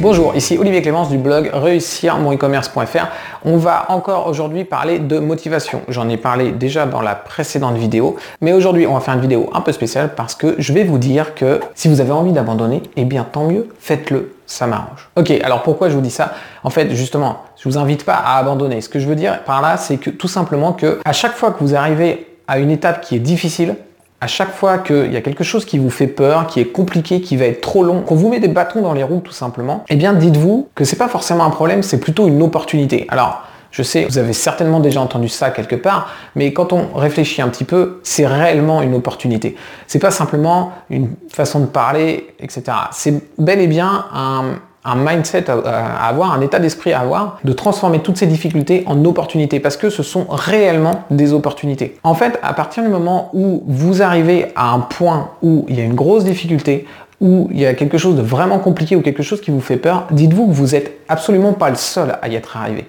Bonjour, ici Olivier Clémence du blog réussir. On va encore aujourd'hui parler de motivation. J'en ai parlé déjà dans la précédente vidéo, mais aujourd'hui on va faire une vidéo un peu spéciale parce que je vais vous dire que si vous avez envie d'abandonner, eh bien tant mieux, faites-le, ça m'arrange. Ok, alors pourquoi je vous dis ça? En fait, justement, je vous invite pas à abandonner. Ce que je veux dire par là, c'est que tout simplement que à chaque fois que vous arrivez à une étape qui est difficile, à chaque fois qu'il y a quelque chose qui vous fait peur, qui est compliqué, qui va être trop long, qu'on vous met des bâtons dans les roues tout simplement, eh bien dites-vous que c'est pas forcément un problème, c'est plutôt une opportunité. Alors, je sais, vous avez certainement déjà entendu ça quelque part, mais quand on réfléchit un petit peu, c'est réellement une opportunité. C'est pas simplement une façon de parler, etc. C'est bel et bien un, un mindset à, avoir, un état d'esprit à avoir, de transformer toutes ces difficultés en opportunités, parce que ce sont réellement des opportunités. En fait, à partir du moment où vous arrivez à un point où il y a une grosse difficulté, où il y a quelque chose de vraiment compliqué ou quelque chose qui vous fait peur, dites-vous que vous n'êtes absolument pas le seul à y être arrivé.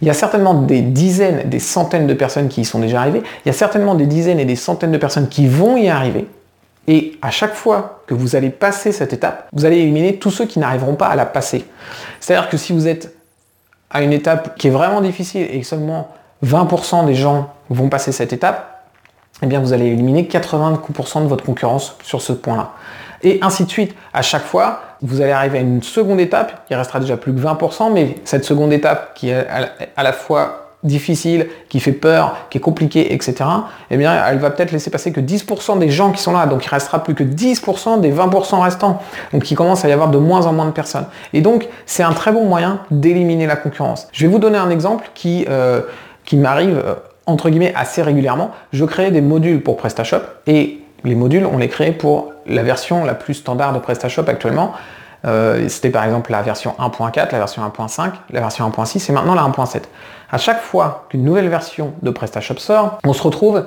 Il y a certainement des dizaines, des centaines de personnes qui y sont déjà arrivées. Il y a certainement des dizaines et des centaines de personnes qui vont y arriver. Et à chaque fois que vous allez passer cette étape, vous allez éliminer tous ceux qui n'arriveront pas à la passer. C'est-à-dire que si vous êtes à une étape qui est vraiment difficile et que seulement 20% des gens vont passer cette étape, eh bien vous allez éliminer 80% de votre concurrence sur ce point-là. Et ainsi de suite. À chaque fois, vous allez arriver à une seconde étape, il restera déjà plus que 20%, mais cette seconde étape qui est à la fois difficile, qui fait peur, qui est compliqué, etc., eh bien, elle va peut-être laisser passer que 10% des gens qui sont là. Donc, il restera plus que 10% des 20% restants. Donc, il commence à y avoir de moins en moins de personnes. Et donc, c'est un très bon moyen d'éliminer la concurrence. Je vais vous donner un exemple qui, euh, qui m'arrive, euh, entre guillemets, assez régulièrement. Je crée des modules pour PrestaShop et les modules, on les crée pour la version la plus standard de PrestaShop actuellement. Euh, c'était par exemple la version 1.4, la version 1.5, la version 1.6 et maintenant la 1.7. À chaque fois qu'une nouvelle version de PrestaShop sort, on se retrouve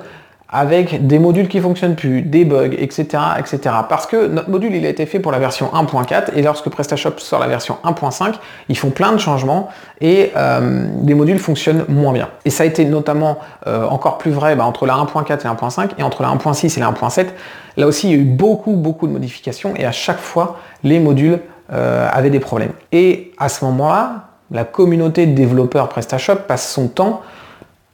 avec des modules qui fonctionnent plus, des bugs, etc., etc. Parce que notre module, il a été fait pour la version 1.4 et lorsque PrestaShop sort la version 1.5, ils font plein de changements et euh, les modules fonctionnent moins bien. Et ça a été notamment euh, encore plus vrai bah, entre la 1.4 et 1.5 et entre la 1.6 et la 1.7. Là aussi, il y a eu beaucoup, beaucoup de modifications et à chaque fois, les modules euh, avaient des problèmes. Et à ce moment-là, la communauté de développeurs PrestaShop passe son temps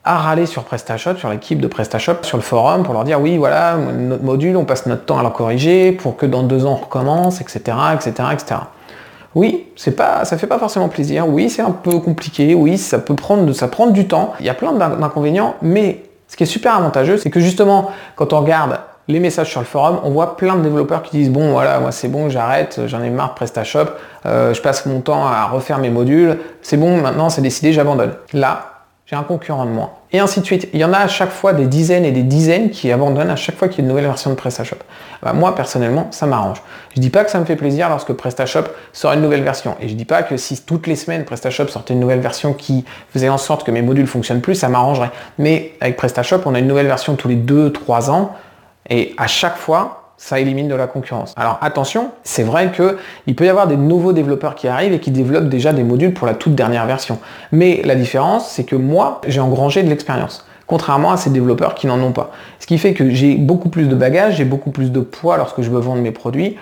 à râler sur PrestaShop, sur l'équipe de PrestaShop, sur le forum, pour leur dire oui, voilà, notre module, on passe notre temps à le corriger pour que dans deux ans on recommence, etc., etc., etc. Oui, c'est pas, ça fait pas forcément plaisir. Oui, c'est un peu compliqué. Oui, ça peut prendre, ça prend du temps. Il y a plein d'inconvénients, mais ce qui est super avantageux, c'est que justement, quand on regarde les messages sur le forum, on voit plein de développeurs qui disent bon voilà moi c'est bon j'arrête, j'en ai marre PrestaShop, euh, je passe mon temps à refaire mes modules, c'est bon maintenant c'est décidé j'abandonne. Là un concurrent de moins. Et ainsi de suite. Il y en a à chaque fois des dizaines et des dizaines qui abandonnent à chaque fois qu'il y a une nouvelle version de PrestaShop. Bah, moi, personnellement, ça m'arrange. Je dis pas que ça me fait plaisir lorsque PrestaShop sort une nouvelle version. Et je dis pas que si toutes les semaines PrestaShop sortait une nouvelle version qui faisait en sorte que mes modules fonctionnent plus, ça m'arrangerait. Mais avec PrestaShop, on a une nouvelle version tous les 2-3 ans. Et à chaque fois, ça élimine de la concurrence. Alors attention, c'est vrai qu'il peut y avoir des nouveaux développeurs qui arrivent et qui développent déjà des modules pour la toute dernière version. Mais la différence, c'est que moi, j'ai engrangé de l'expérience contrairement à ces développeurs qui n'en ont pas. Ce qui fait que j'ai beaucoup plus de bagages, j'ai beaucoup plus de poids lorsque je veux vendre mes produits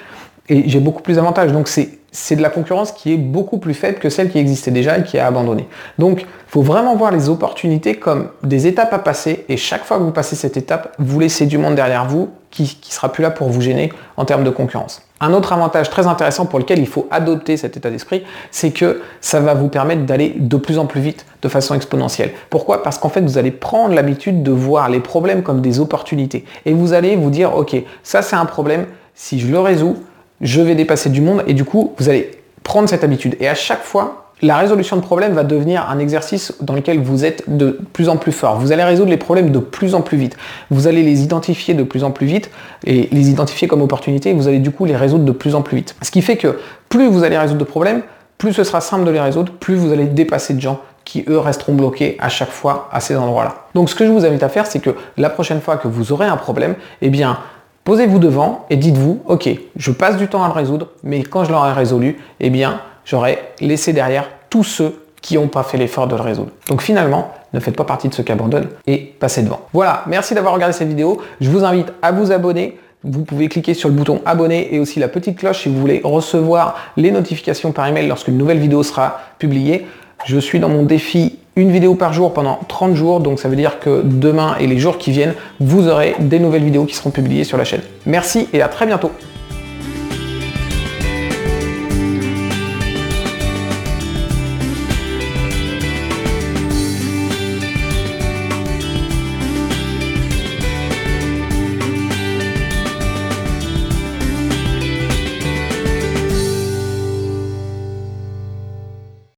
et j'ai beaucoup plus d'avantages. Donc c'est c'est de la concurrence qui est beaucoup plus faible que celle qui existait déjà et qui a abandonné. Donc, il faut vraiment voir les opportunités comme des étapes à passer et chaque fois que vous passez cette étape, vous laissez du monde derrière vous qui ne sera plus là pour vous gêner en termes de concurrence. Un autre avantage très intéressant pour lequel il faut adopter cet état d'esprit, c'est que ça va vous permettre d'aller de plus en plus vite, de façon exponentielle. Pourquoi? Parce qu'en fait, vous allez prendre l'habitude de voir les problèmes comme des opportunités. Et vous allez vous dire, ok, ça c'est un problème, si je le résous, je vais dépasser du monde et du coup, vous allez prendre cette habitude. Et à chaque fois, la résolution de problèmes va devenir un exercice dans lequel vous êtes de plus en plus fort. Vous allez résoudre les problèmes de plus en plus vite. Vous allez les identifier de plus en plus vite et les identifier comme opportunités. Vous allez du coup les résoudre de plus en plus vite. Ce qui fait que plus vous allez résoudre de problèmes, plus ce sera simple de les résoudre, plus vous allez dépasser de gens qui eux resteront bloqués à chaque fois à ces endroits-là. Donc ce que je vous invite à faire, c'est que la prochaine fois que vous aurez un problème, eh bien Posez-vous devant et dites-vous, ok, je passe du temps à le résoudre, mais quand je l'aurai résolu, eh bien, j'aurai laissé derrière tous ceux qui n'ont pas fait l'effort de le résoudre. Donc finalement, ne faites pas partie de ceux qui abandonnent et passez devant. Voilà, merci d'avoir regardé cette vidéo. Je vous invite à vous abonner. Vous pouvez cliquer sur le bouton abonner et aussi la petite cloche si vous voulez recevoir les notifications par email lorsqu'une nouvelle vidéo sera publiée. Je suis dans mon défi une vidéo par jour pendant 30 jours, donc ça veut dire que demain et les jours qui viennent, vous aurez des nouvelles vidéos qui seront publiées sur la chaîne. Merci et à très bientôt